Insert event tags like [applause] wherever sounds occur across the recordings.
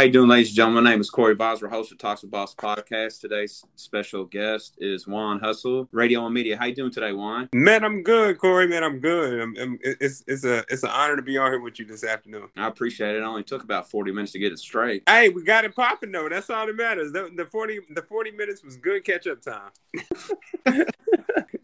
How you doing, ladies and gentlemen? My name is Corey Boswell, host of Talks with Boss podcast. Today's special guest is Juan Hustle, radio and media. How you doing today, Juan? Man, I'm good, Corey. Man, I'm good. I'm, I'm, it's it's a it's an honor to be on here with you this afternoon. I appreciate it. It only took about 40 minutes to get it straight. Hey, we got it popping though. That's all that matters. The, the 40 the 40 minutes was good catch up time. [laughs]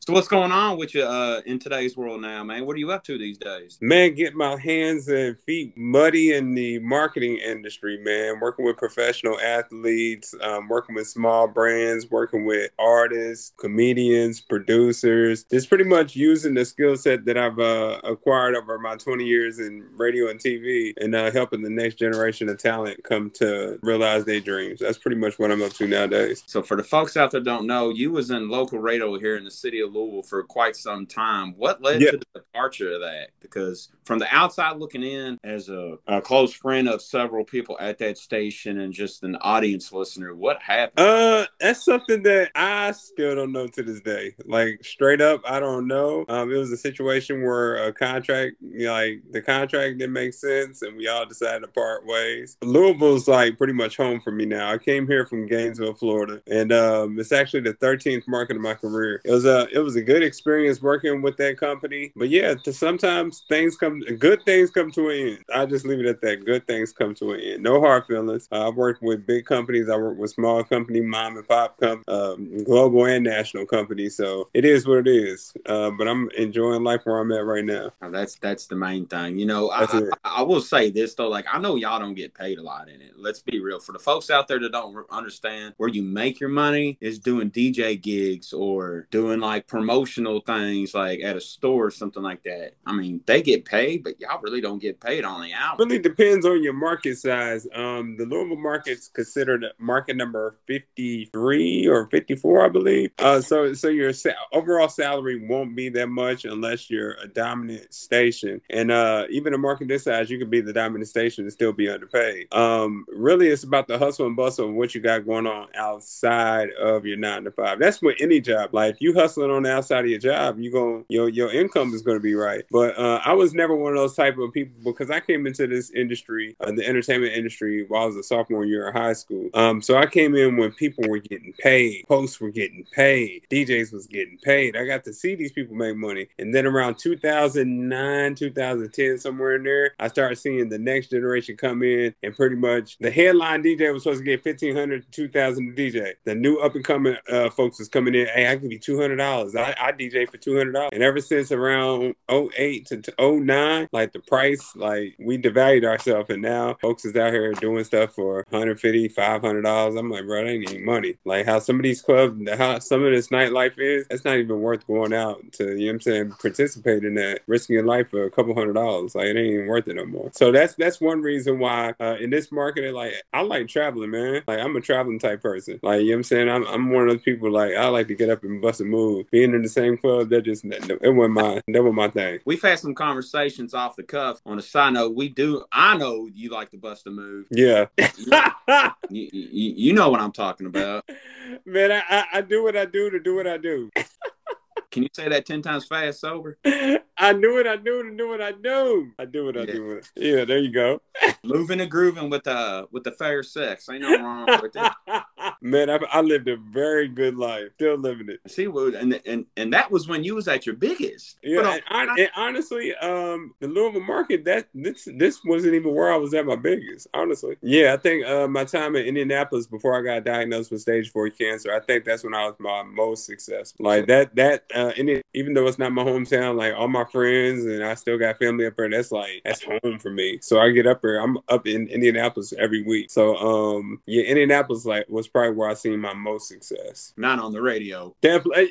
so what's going on with you uh, in today's world now, man? What are you up to these days? Man, get my hands and feet muddy in the marketing industry, man man. Working with professional athletes, um, working with small brands, working with artists, comedians, producers. It's pretty much using the skill set that I've uh, acquired over my 20 years in radio and TV and uh, helping the next generation of talent come to realize their dreams. That's pretty much what I'm up to nowadays. So for the folks out there don't know, you was in local radio here in the city of Louisville for quite some time. What led to the departure of that? Because from the outside looking in, as a, a close friend of several people at that that station and just an audience listener, what happened? Uh, that's something that I still don't know to this day. Like straight up, I don't know. Um, it was a situation where a contract, like the contract didn't make sense, and we all decided to part ways. Louisville's like pretty much home for me now. I came here from Gainesville, Florida, and um, it's actually the 13th market of my career. It was a it was a good experience working with that company, but yeah, sometimes things come, good things come to an end. I just leave it at that. Good things come to an end. No hard feelings. Uh, I've worked with big companies. I work with small company, mom and pop, com- um, global and national companies. So it is what it is. Uh, but I'm enjoying life where I'm at right now. that's that's the main thing. You know, I, I, I, will say this though. Like I know y'all don't get paid a lot in it. Let's be real. For the folks out there that don't understand, where you make your money is doing DJ gigs or doing like promotional things, like at a store or something like that. I mean, they get paid, but y'all really don't get paid on the hour. Really depends on your market size. Um, um, the Louisville market's considered market number 53 or 54, I believe. Uh, so, so your sa- overall salary won't be that much unless you're a dominant station. And uh, even a market this size, you could be the dominant station and still be underpaid. Um, really, it's about the hustle and bustle of what you got going on outside of your nine to five. That's with any job. Like you hustling on the outside of your job, you going your your income is going to be right. But uh, I was never one of those type of people because I came into this industry, uh, the entertainment industry while I was a sophomore year of high school. Um, so I came in when people were getting paid, hosts were getting paid, DJs was getting paid. I got to see these people make money. And then around 2009, 2010, somewhere in there, I started seeing the next generation come in and pretty much the headline DJ was supposed to get 1500 to 2000 DJ. The new up and coming uh, folks was coming in, hey, I give you $200. I, I DJ for $200. And ever since around 08 to 09, like the price, like we devalued ourselves. And now folks is out here doing stuff for 150 $500. I'm like, bro, ain't any money. Like how some of these clubs, how some of this nightlife is, it's not even worth going out to, you know what I'm saying, participate in that, risking your life for a couple hundred dollars. Like it ain't even worth it no more. So that's that's one reason why uh, in this market, like I like traveling, man. Like I'm a traveling type person. Like, you know what I'm saying? I'm, I'm one of those people like I like to get up and bust a move. Being in the same club, that just it wasn't my that was my thing. We've had some conversations off the cuff. On a side note, we do I know you like to bust a move. Yeah. [laughs] you, you, you, know what I'm talking about. Man, I, I, I do what I do to do what I do. Can you say that ten times fast sober? I knew it. I knew it. I knew what I do. I do what I yeah. do. Yeah, there you go. Moving and grooving with uh with the fair sex. Ain't no wrong with that. [laughs] Man, I, I, lived a very good life. Still living it. See, well, and and and that was when you was at your biggest. Yeah, and, and honestly, um, the Louisville market that this this wasn't even where I was at my biggest. Honestly, yeah, I think uh, my time in Indianapolis before I got diagnosed with stage four cancer, I think that's when I was my most successful. Like that that uh, even though it's not my hometown, like all my friends and I still got family up there. That's like that's home for me. So I get up there. I'm up in Indianapolis every week. So um, yeah, Indianapolis like was probably where I seen my most success. Not on the radio. Definitely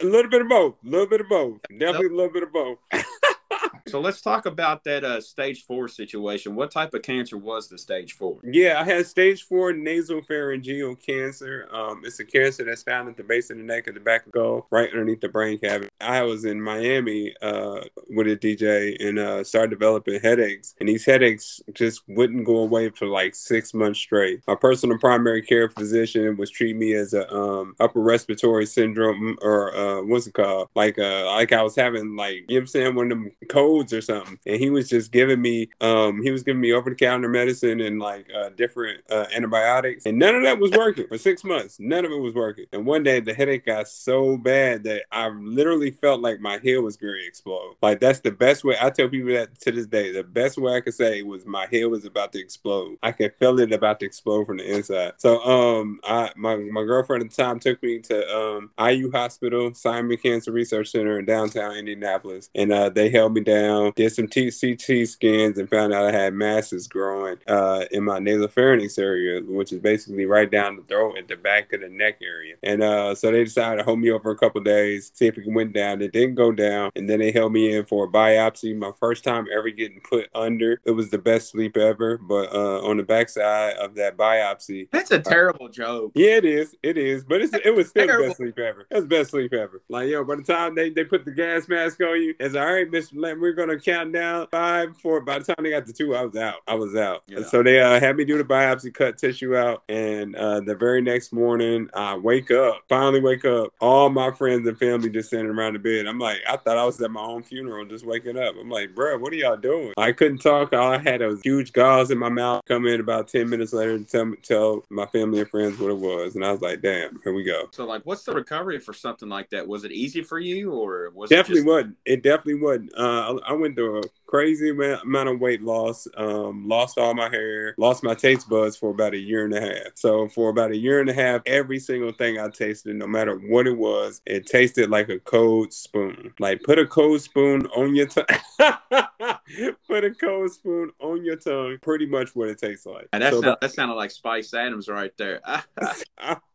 a little bit of both. A little bit of both. Definitely nope. a little bit of both. [laughs] So let's talk about that uh, stage four situation. What type of cancer was the stage four? Yeah, I had stage four nasopharyngeal cancer. Um, it's a cancer that's found at the base of the neck at the back of the skull, right underneath the brain cavity. I was in Miami uh, with a DJ and uh, started developing headaches, and these headaches just wouldn't go away for like six months straight. My personal primary care physician was treating me as a um, upper respiratory syndrome, or uh, what's it called? Like, uh, like I was having like you know what I'm saying, one of them colds or something, and he was just giving me um he was giving me over the counter medicine and like uh, different uh, antibiotics, and none of that was working for six months. None of it was working. And one day the headache got so bad that I literally felt like my head was going to explode. Like that's the best way. I tell people that to this day. The best way I could say was my head was about to explode. I could feel it about to explode from the inside. So um, I my my girlfriend at the time took me to um IU Hospital, Simon Cancer Research Center in downtown Indianapolis, and uh, they held me down, did some TCT scans, and found out I had masses growing uh in my nasopharynx area, which is basically right down the throat at the back of the neck area. And uh, so they decided to hold me over a couple days, see if it went down. It didn't go down, and then they held me in for a biopsy. My first time ever getting put under. It was the best sleep ever. But uh, on the backside of that biopsy, that's a terrible uh, joke. Yeah, it is. It is. But it's, it was [laughs] still terrible. the best sleep ever. The best sleep ever. Like yo, by the time they, they put the gas mask on you, it's all right, Mister. We're gonna count down five, four. By the time they got to two, I was out. I was out. Yeah. So they uh, had me do the biopsy, cut tissue out, and uh, the very next morning, I wake up. Finally, wake up. All my friends and family just sitting around the bed. I'm like, I thought I was at my own funeral, just waking up. I'm like, bro, what are y'all doing? I couldn't talk. All I had was huge gauze in my mouth. Come in about ten minutes later and tell tell my family and friends what it was, and I was like, damn, here we go. So, like, what's the recovery for something like that? Was it easy for you, or was definitely it just... wasn't? It definitely wasn't. Uh, I went through a crazy amount of weight loss. Um, lost all my hair. Lost my taste buds for about a year and a half. So for about a year and a half, every single thing I tasted, no matter what it was, it tasted like a cold spoon. Like put a cold spoon on your tongue. [laughs] put a cold spoon on your tongue. Pretty much what it tastes like. That, so sound, that sounded like Spice Adams right there. [laughs]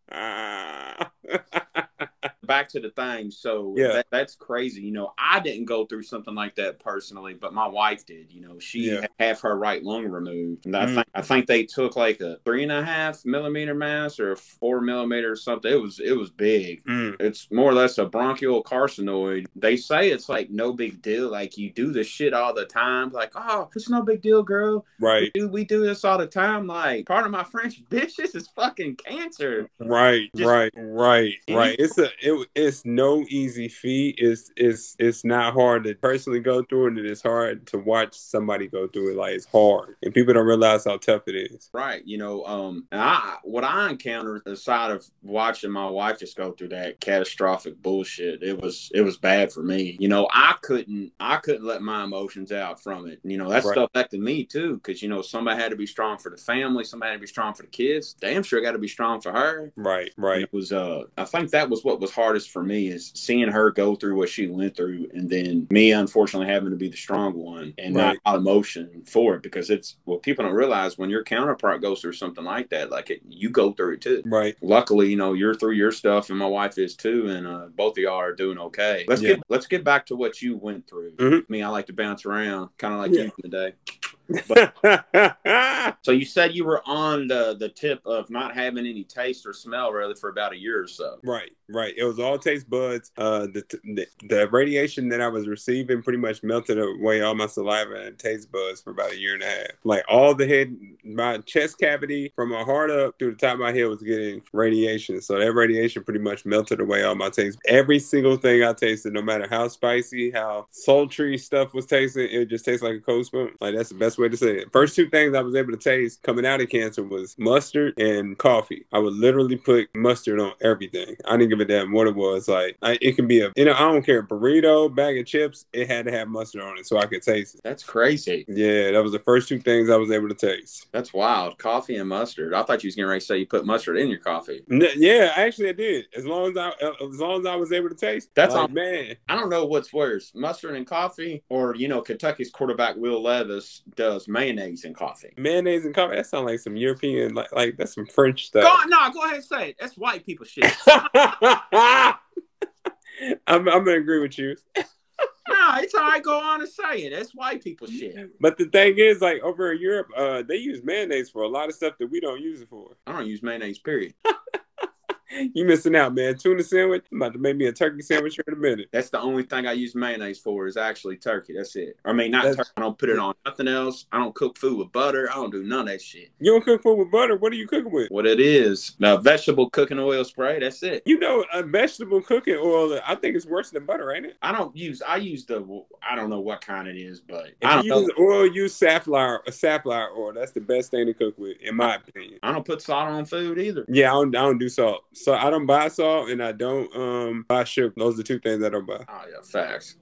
[laughs] back to the thing. So yeah. That, that's crazy. You know, I didn't go through something like that personally, but my wife did. You know, she yeah. had her right lung removed. And I mm. think I think they took like a three and a half millimeter mass or a four millimeter or something. It was it was big. Mm. It's more or less a bronchial carcinoid. They say it's like no big deal. Like you do this shit all the time. Like, oh, it's no big deal, girl. Right. We do, we do this all the time. Like, part of my [laughs] French, bitch, this is fucking cancer. Right, Just, right, right, right. It's a it it's no easy feat. It's it's it's not hard to personally go through it, and it's hard to watch somebody go through it. Like it's hard, and people don't realize how tough it is. Right. You know, um, I what I encountered aside of watching my wife just go through that catastrophic bullshit, it was it was bad for me. You know, I couldn't I couldn't let my emotions out from it. You know, that right. stuff affected me too, because you know somebody had to be strong for the family, somebody had to be strong for the kids. Damn sure got to be strong for her. Right. Right. And it was uh, I think that was what was hard hardest for me is seeing her go through what she went through, and then me unfortunately having to be the strong one and right. not emotion for it because it's well, people don't realize when your counterpart goes through something like that, like it, you go through it too. Right. Luckily, you know, you're through your stuff, and my wife is too, and uh, both of y'all are doing okay. Let's yeah. get let's get back to what you went through. Mm-hmm. I I like to bounce around, kind of like yeah. you today. But, [laughs] so you said you were on the the tip of not having any taste or smell really for about a year or so. Right, right. It was all taste buds. Uh, the, the, the radiation that I was receiving pretty much melted away all my saliva and taste buds for about a year and a half. Like all the head, my chest cavity from my heart up through the top of my head was getting radiation. So that radiation pretty much melted away all my taste. Every single thing I tasted, no matter how spicy, how sultry stuff was tasting, it just tastes like a cold spoon. Like that's the best way to say it. First two things I was able to taste coming out of cancer was mustard and coffee. I would literally put mustard on everything. I didn't give a damn what it was. Like I, it can be a, you know, I don't care, burrito, bag of chips. It had to have mustard on it so I could taste it. That's crazy. Yeah, that was the first two things I was able to taste. That's wild. Coffee and mustard. I thought you was getting ready to say you put mustard in your coffee. yeah, actually I did. As long as I, uh, as long as I was able to taste. That's like, all, man. I don't know what's worse, mustard and coffee, or you know, Kentucky's quarterback Will Levis does mayonnaise and coffee. Mayonnaise and coffee. That sounds like some European, like like that's some French stuff. Go on, no, go ahead and say it. That's white people shit. [laughs] [laughs] I'm, I'm gonna agree with you. no, it's all right. Go on and say it. That's white people shit. But the thing is, like over in Europe, uh, they use mayonnaise for a lot of stuff that we don't use it for. I don't use mayonnaise. Period. [laughs] you missing out, man. Tuna sandwich. I'm about to make me a turkey sandwich here in a minute. That's the only thing I use mayonnaise for is actually turkey. That's it. I mean, not That's, turkey. I don't put it on nothing else. I don't cook food with butter. I don't do none of that shit. You don't cook food with butter. What are you cooking with? What it is? Now, vegetable cooking oil spray. That's it. You know, a vegetable cooking oil. I think it's worse than butter, ain't it? I don't use. I use the. I don't know what kind it is, but if I you use know. oil, use safflower. Safflower oil. That's the best thing to cook with, in my opinion. I don't put salt on food either. Yeah, I don't, I don't do salt. So I don't buy salt and I don't um buy sugar. Those are the two things I don't buy. Oh yeah, facts.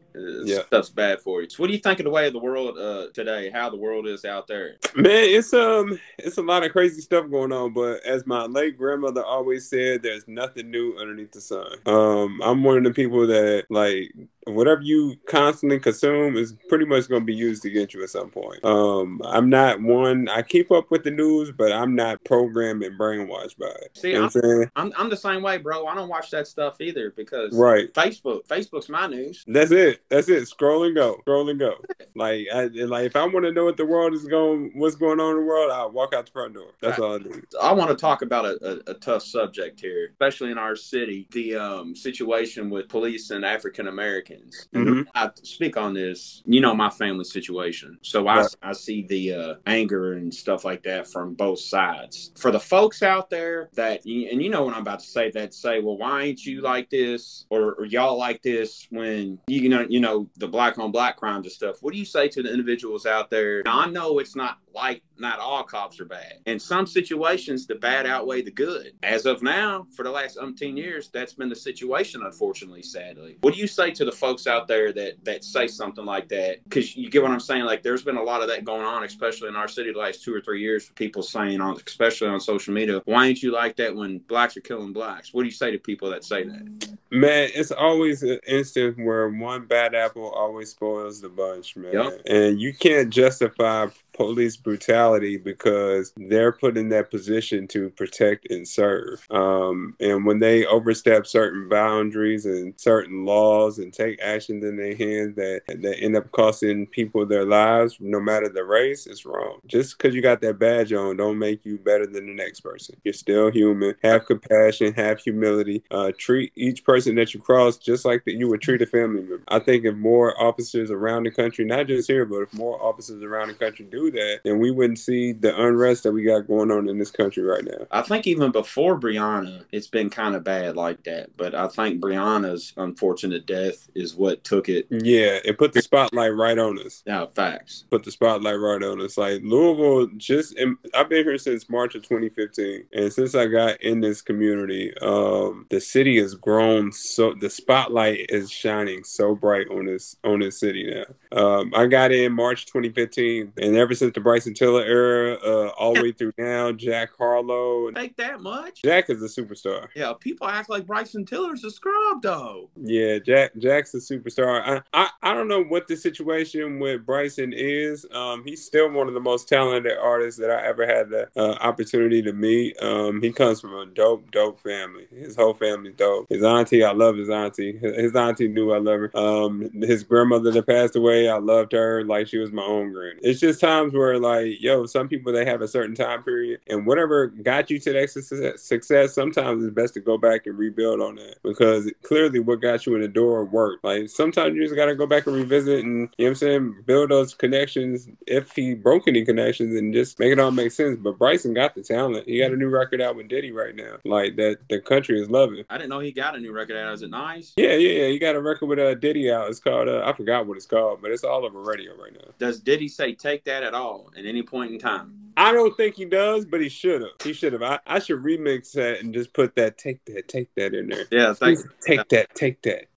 Yeah. Stuff's bad for you. So what do you think of the way of the world uh, today? How the world is out there? Man, it's um, it's a lot of crazy stuff going on. But as my late grandmother always said, there's nothing new underneath the sun. Um, I'm one of the people that like whatever you constantly consume is pretty much going to be used against you at some point. Um, I'm not one. I keep up with the news, but I'm not programmed and brainwashed by it. See, you know I'm, I'm, I'm, the same way, bro. I don't watch that stuff either because right Facebook, Facebook's my news. That's it. That's it. Scroll and go. Scroll and go. Like, I, like if I want to know what the world is going, what's going on in the world, I walk out the front door. That's all I do. I want to talk about a, a, a tough subject here, especially in our city, the um, situation with police and African Americans. Mm-hmm. I speak on this. You know my family situation, so I I see the uh, anger and stuff like that from both sides. For the folks out there that, and you know what I'm about to say, that say, well, why ain't you like this or, or y'all like this when you know you know the black on black crimes and stuff? What do you say to the individuals out there? Now I know it's not like not all cops are bad. In some situations, the bad outweigh the good. As of now, for the last umpteen years, that's been the situation, unfortunately, sadly. What do you say to the folks out there that that say something like that? Because you get what I'm saying. Like, there's been a lot of that going on, especially in our city the last two or three years. People saying on, especially on social media, why ain't you like that when blacks are killing blacks? What do you say to people that say that? Man, it's always an instance where one bad apple always spoils the bunch, man. Yep. And you can't justify police brutality because they're put in that position to protect and serve. Um, and when they overstep certain boundaries and certain laws and take actions in their hands that, that end up costing people their lives, no matter the race, it's wrong. Just because you got that badge on, don't make you better than the next person. You're still human. Have compassion, have humility. Uh, treat each person that you cross just like that you would treat a family member. I think if more officers around the country, not just here, but if more officers around the country do that, then we wouldn't see the unrest that we got going on in this country right now. I think even before Breonna, it's been kind of bad like that. But I think Breonna's unfortunate death is what took it. Yeah, it put the spotlight right on us. Yeah, facts. Put the spotlight right on us. Like Louisville, just I've been here since March of 2015, and since I got in this community, um, the city has grown so the spotlight is shining so bright on this on this city now. Um, I got in March 2015, and ever since the Bryson Tiller era, uh, all the way through now, Jack Harlow. Take that much? Jack is a superstar. Yeah, people act like Bryson Tiller's a scrub though. Yeah, Jack Jack's a superstar. I, I, I don't know what the situation with Bryson is. Um, he's still one of the most talented artists that I ever had the uh, opportunity to meet. Um, he comes from a dope, dope family. His whole family's dope. His auntie, I love his auntie. His auntie knew I love her. Um, his grandmother that passed away, I loved her like she was my own granny. It's just times where like, yo, some people they have a certain time period, and whatever got you to that success, sometimes it's best to go back and rebuild on that because clearly what got you in the door worked. Like sometimes you just gotta go back and revisit and you know what I'm saying, build those connections if he broke any connections and just make it all make sense. But Bryson got the talent. He got a new record out with Diddy right now. Like that the country is loving. I didn't know he got a new record out. Is it nice? Yeah, yeah, yeah. He got a record with uh, Diddy out. It's called uh, I forgot what it's called, but it's all over radio right now. Does Diddy say take that at all at any point in time? I don't think he does, but he should have. He should have. I, I, should remix that and just put that take that take that in there. Yeah, thanks. Take that, take that.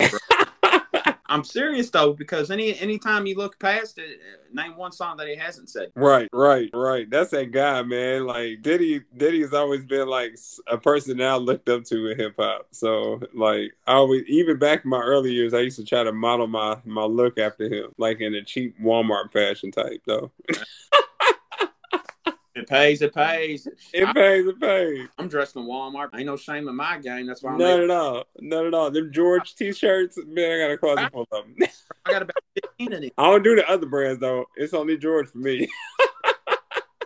I'm serious though, because any anytime you look past it, uh, name one song that he hasn't said. Right, right, right. That's that guy, man. Like Diddy, Diddy has always been like a person that I looked up to in hip hop. So like, I always, even back in my early years, I used to try to model my my look after him, like in a cheap Walmart fashion type, though. [laughs] It pays, it pays. It pays, it pays. I'm dressed in Walmart. Ain't no shame in my game. That's why I'm Not at all. Not at all. Them George t shirts, man, I got a closet full of them. I got about 15 of them. I don't do the other brands though. It's only George for me.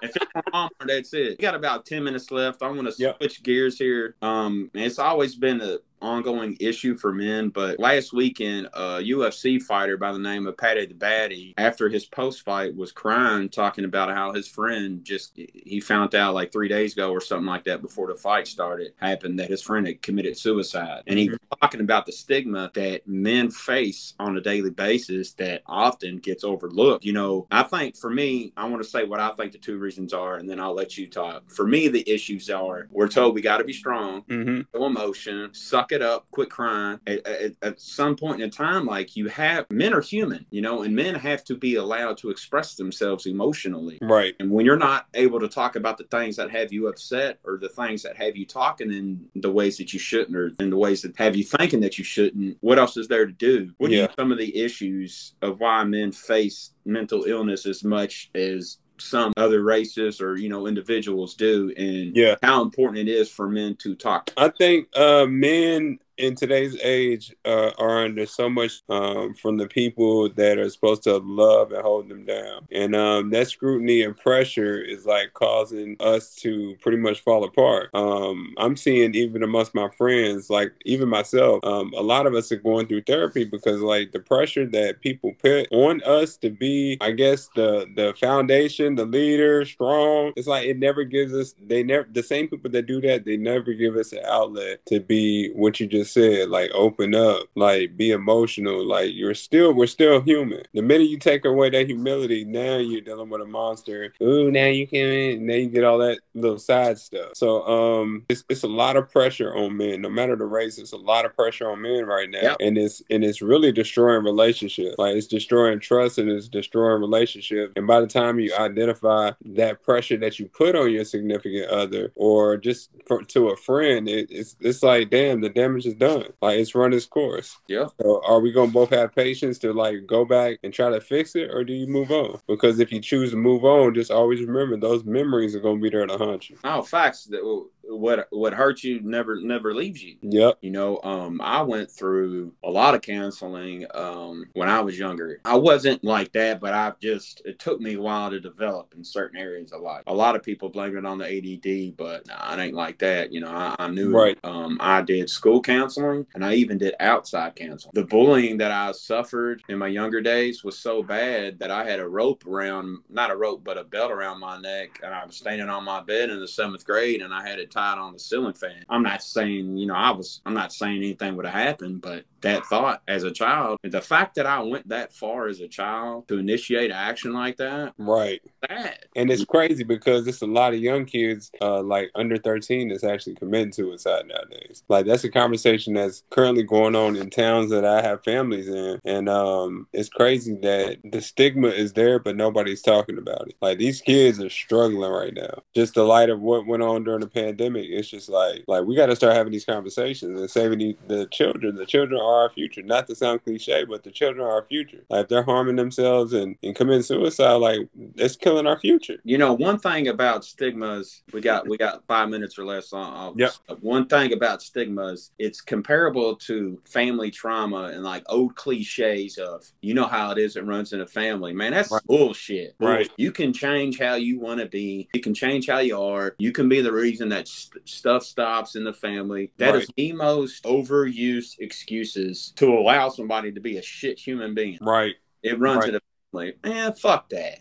if it's Walmart, that's it. We got about ten minutes left. I want to yep. switch gears here. Um, it's always been a ongoing issue for men. But last weekend, a UFC fighter by the name of Paddy the Baddy, after his post fight, was crying, talking about how his friend just he found out like three days ago or something like that before the fight started happened that his friend had committed suicide, and he was talking about the stigma that men face on a daily basis that often gets overlooked. You know, I think for me, I want to say what I think the two reasons are, and then I'll let you talk. For me, the issues are we're told we got to be strong, mm-hmm. no emotion, suck it up, quit crying. At, at, at, some point in time, like you have men are human, you know, and men have to be allowed to express themselves emotionally. Right. And when you're not able to talk about the things that have you upset or the things that have you talking in the ways that you shouldn't or in the ways that have you thinking that you shouldn't, what else is there to do? What yeah. are some of the issues of why men face mental illness as much as some other races or you know individuals do and yeah. how important it is for men to talk. I think uh men in today's age uh, are under so much um, from the people that are supposed to love and hold them down. And um, that scrutiny and pressure is like causing us to pretty much fall apart. Um, I'm seeing even amongst my friends, like even myself, um, a lot of us are going through therapy because like the pressure that people put on us to be, I guess, the the foundation, the leader, strong. It's like it never gives us. They never the same people that do that. They never give us an outlet to be what you just said, like open up, like be emotional. Like you're still, we're still human. The minute you take away that humility, now you're dealing with a monster. Ooh, now you can, now you get all that little side stuff. So, um, it's, it's a lot of pressure on men, no matter the race. It's a lot of pressure on men right now, yep. and it's and it's really destroying relationships. Like it's destroying trust and it's destroying relationships. And by the time you identify that pressure that you put on your significant other, or just for, to a friend, it, it's it's like, damn, the damage is done. Like it's run its course. Yeah. So are we gonna both have patience to like go back and try to fix it, or do you move on? Because if you choose to move on, just always remember those memories are gonna be there to haunt you. Oh, facts. That what what hurts you never never leaves you. Yep. You know, um, I went through a lot of counseling um, when I was younger. I wasn't like that, but I've just it took me a while to develop in certain areas of life. A lot of people blame it on the ADD, but nah, it ain't like that. You know, I, I knew right. Um, I did school counseling and I even did outside counseling. The bullying that I suffered in my younger days was so bad that I had a rope around, not a rope, but a belt around my neck, and I was standing on my bed in the seventh grade, and I had it tied on the ceiling fan. I'm not saying, you know, I was, I'm not saying anything would have happened, but that thought as a child, And the fact that I went that far as a child to initiate action like that, right? That And it's crazy because it's a lot of young kids, uh, like under 13, that's actually committing suicide nowadays. Like that's a conversation that's currently going on in towns that I have families in, and um, it's crazy that the stigma is there, but nobody's talking about it. Like these kids are struggling right now. Just the light of what went on during the pandemic, it's just like, like we got to start having these conversations and saving the, the children. The children are our future. Not to sound cliche, but the children are our future. Like if they're harming themselves and, and committing suicide, like it's killing our future. You know, one thing about stigmas, we got we got five minutes or less on. Yep. One thing about stigmas, it's comparable to family trauma and like old cliches of you know how it is it runs in a family. Man, that's right. bullshit. Right. You can change how you want to be. You can change how you are. You can be the reason that st- stuff stops in the family. That right. is the most overused excuses to allow somebody to be a shit human being. Right. It runs right. it like, man, fuck that.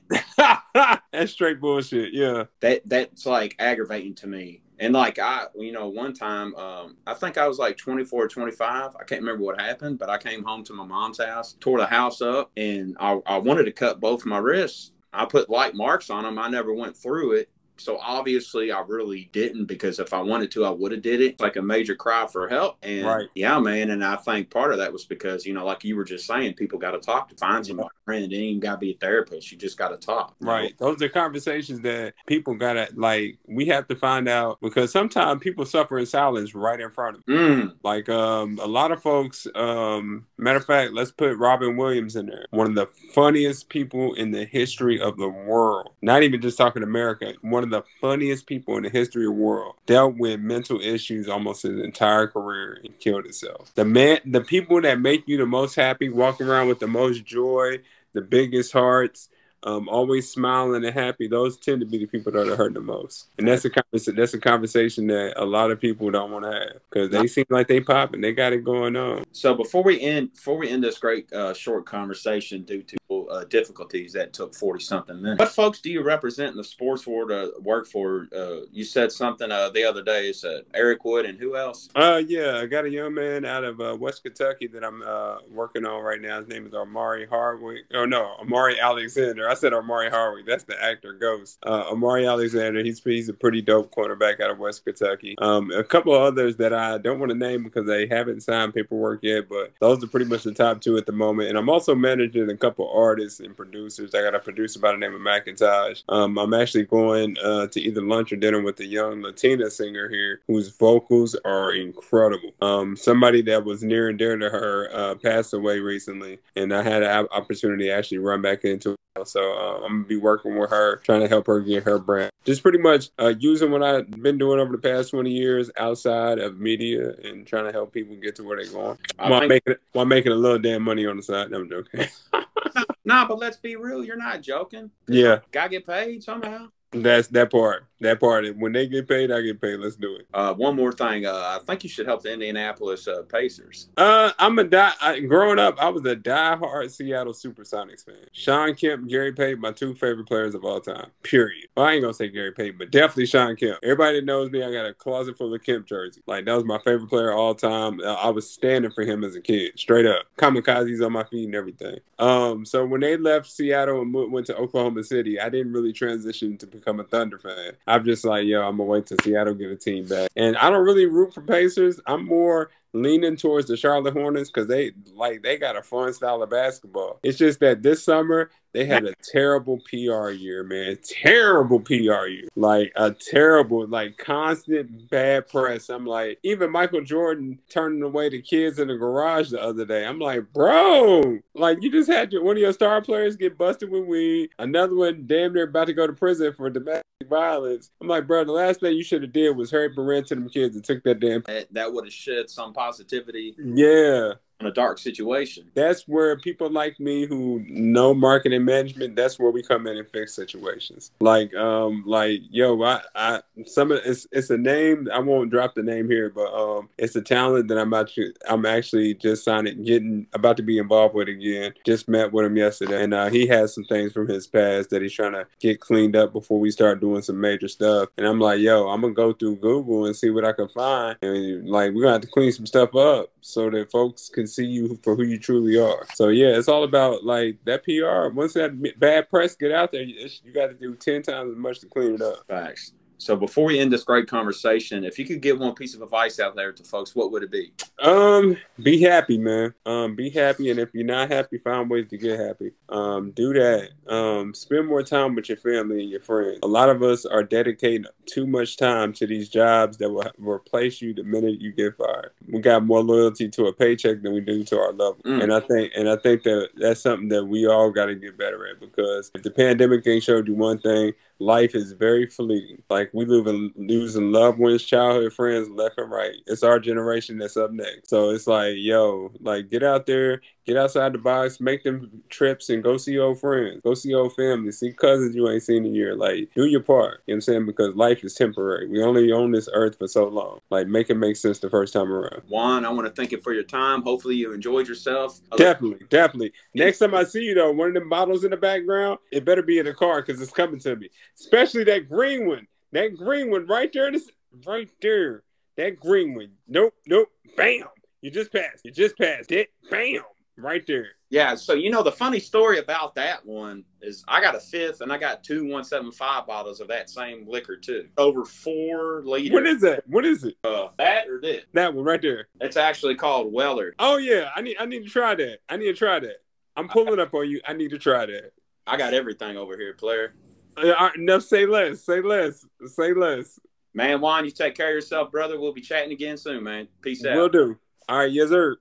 [laughs] that's straight bullshit. Yeah. That that's like aggravating to me. And like I, you know, one time, um, I think I was like 24 or 25. I can't remember what happened, but I came home to my mom's house, tore the house up, and I, I wanted to cut both my wrists. I put light marks on them. I never went through it. So obviously, I really didn't because if I wanted to, I would have did it. Like a major cry for help. And right. yeah, man. And I think part of that was because you know, like you were just saying, people got to talk to find somebody. Friend, it ain't got to be a therapist. You just got to talk. Right. Know? Those are conversations that people got to like. We have to find out because sometimes people suffer in silence right in front of them. Mm. Like um, a lot of folks. Um, matter of fact, let's put Robin Williams in there. One of the funniest people in the history of the world. Not even just talking America. One of the funniest people in the history of the world, dealt with mental issues almost his entire career and killed himself. The man, the people that make you the most happy, walk around with the most joy, the biggest hearts, um, always smiling and happy. Those tend to be the people that are hurt the most, and that's a conversation. That's a conversation that a lot of people don't want to have because they seem like they pop and they got it going on. So before we end, before we end this great uh, short conversation due to uh, difficulties that took forty something minutes, what folks do you represent in the sports world? Uh, work for? Uh, you said something uh, the other day. It's uh, Eric Wood and who else? Uh, yeah, I got a young man out of West Kentucky that I'm working on right now. His name is Amari Hardwick. Oh no, Amari Alexander. I said Amari Hardwick. That's the actor Ghost. Amari Alexander. He's he's a pretty dope cornerback out of West Kentucky. Um, a couple of others that I don't want to name because they haven't signed paperwork yet, but those are pretty much the top two at the moment. And I'm also managing a couple artists and producers. I got a producer by the name of Macintosh. Um, I'm actually going uh, to either lunch or dinner with a young Latina singer here whose vocals are incredible. Um, somebody that was near and dear to her uh, passed away recently, and I had an opportunity to actually run back into it. so uh, I'm gonna be working with her, trying to help her get her brand. Just pretty much uh, using what I've been doing over the past 20 years outside of media and trying to help people get to where they're going. While making while making a little damn money on the side. No, I'm joking. [laughs] nah, but let's be real. You're not joking. Yeah, gotta get paid somehow. That's that part. That part. When they get paid, I get paid. Let's do it. Uh, one more thing. Uh, I think you should help the Indianapolis uh, Pacers. Uh, I'm a die. I, growing up, I was a die-hard Seattle SuperSonics fan. Shawn Kemp, Gary Payton, my two favorite players of all time. Period. Well, I ain't gonna say Gary Payton, but definitely Shawn Kemp. Everybody that knows me, I got a closet full of Kemp jerseys. Like that was my favorite player of all time. Uh, I was standing for him as a kid, straight up. Kamikazes on my feet and everything. Um, so when they left Seattle and went to Oklahoma City, I didn't really transition to become a Thunder fan. I'm just like, yo, I'm gonna wait to Seattle get a team back. And I don't really root for Pacers. I'm more leaning towards the Charlotte Hornets because they like they got a fun style of basketball. It's just that this summer they had a terrible PR year, man. Terrible PR year. Like a terrible, like constant bad press. I'm like, even Michael Jordan turning away the kids in the garage the other day. I'm like, bro, like you just had your, one of your star players get busted with weed. Another one damn near about to go to prison for domestic violence. I'm like, bro, the last thing you should have did was hurry up to them kids and took that damn. That, that would have shed some positivity. Yeah in a dark situation. That's where people like me who know marketing management, that's where we come in and fix situations. Like, um, like, yo, I, I, some of it's, it's a name. I won't drop the name here, but um, it's a talent that I'm actually, I'm actually just signing, getting about to be involved with again. Just met with him yesterday, and uh, he has some things from his past that he's trying to get cleaned up before we start doing some major stuff. And I'm like, yo, I'm gonna go through Google and see what I can find, and like, we're gonna have to clean some stuff up so that folks can see you for who you truly are. So yeah, it's all about like that PR. Once that bad press get out there, you, got to do ten times as much to clean it up. Facts. So before we end this great conversation, if you could give one piece of advice out there to folks, what would it be? Um, be happy, man. Um, be happy, and if you're not happy, find ways to get happy. Um, do that. Um, spend more time with your family and your friends. A lot of us are dedicating too much time to these jobs that will replace you the minute you get fired. We got more loyalty to a paycheck than we do to our loved mm. and I think and I think that that's something that we all got to get better at because if the pandemic ain't showed you one thing, life is very fleeting. Like we live in losing loved ones, childhood friends left and right. It's our generation that's up next. So it's like, yo, like get out there, get outside the box, make them trips and go see old friends, go see old family, see cousins you ain't seen in a year. Like do your part. You know what I'm saying? Because life is temporary. We only own this earth for so long. Like make it make sense the first time around. Juan, I want to thank you for your time. Hopefully you enjoyed yourself. Definitely, definitely. Next time I see you though, one of them bottles in the background, it better be in the car because it's coming to me especially that green one. That green one right there, this right there. That green one. Nope, nope. Bam. You just passed. You just passed it. Bam. Right there. Yeah. So you know the funny story about that one is I got a fifth and I got two one seven five bottles of that same liquor too. Over four liters. What is that? What is it? Uh, that or this? That one right there. It's actually called Weller. Oh yeah. I need I need to try that. I need to try that. I'm pulling up on you. I need to try that. I got everything over here, player. Uh, no, say less. Say less. Say less. Man, Juan, you take care of yourself, brother. We'll be chatting again soon, man. Peace out. We'll do. All right, yes, sir.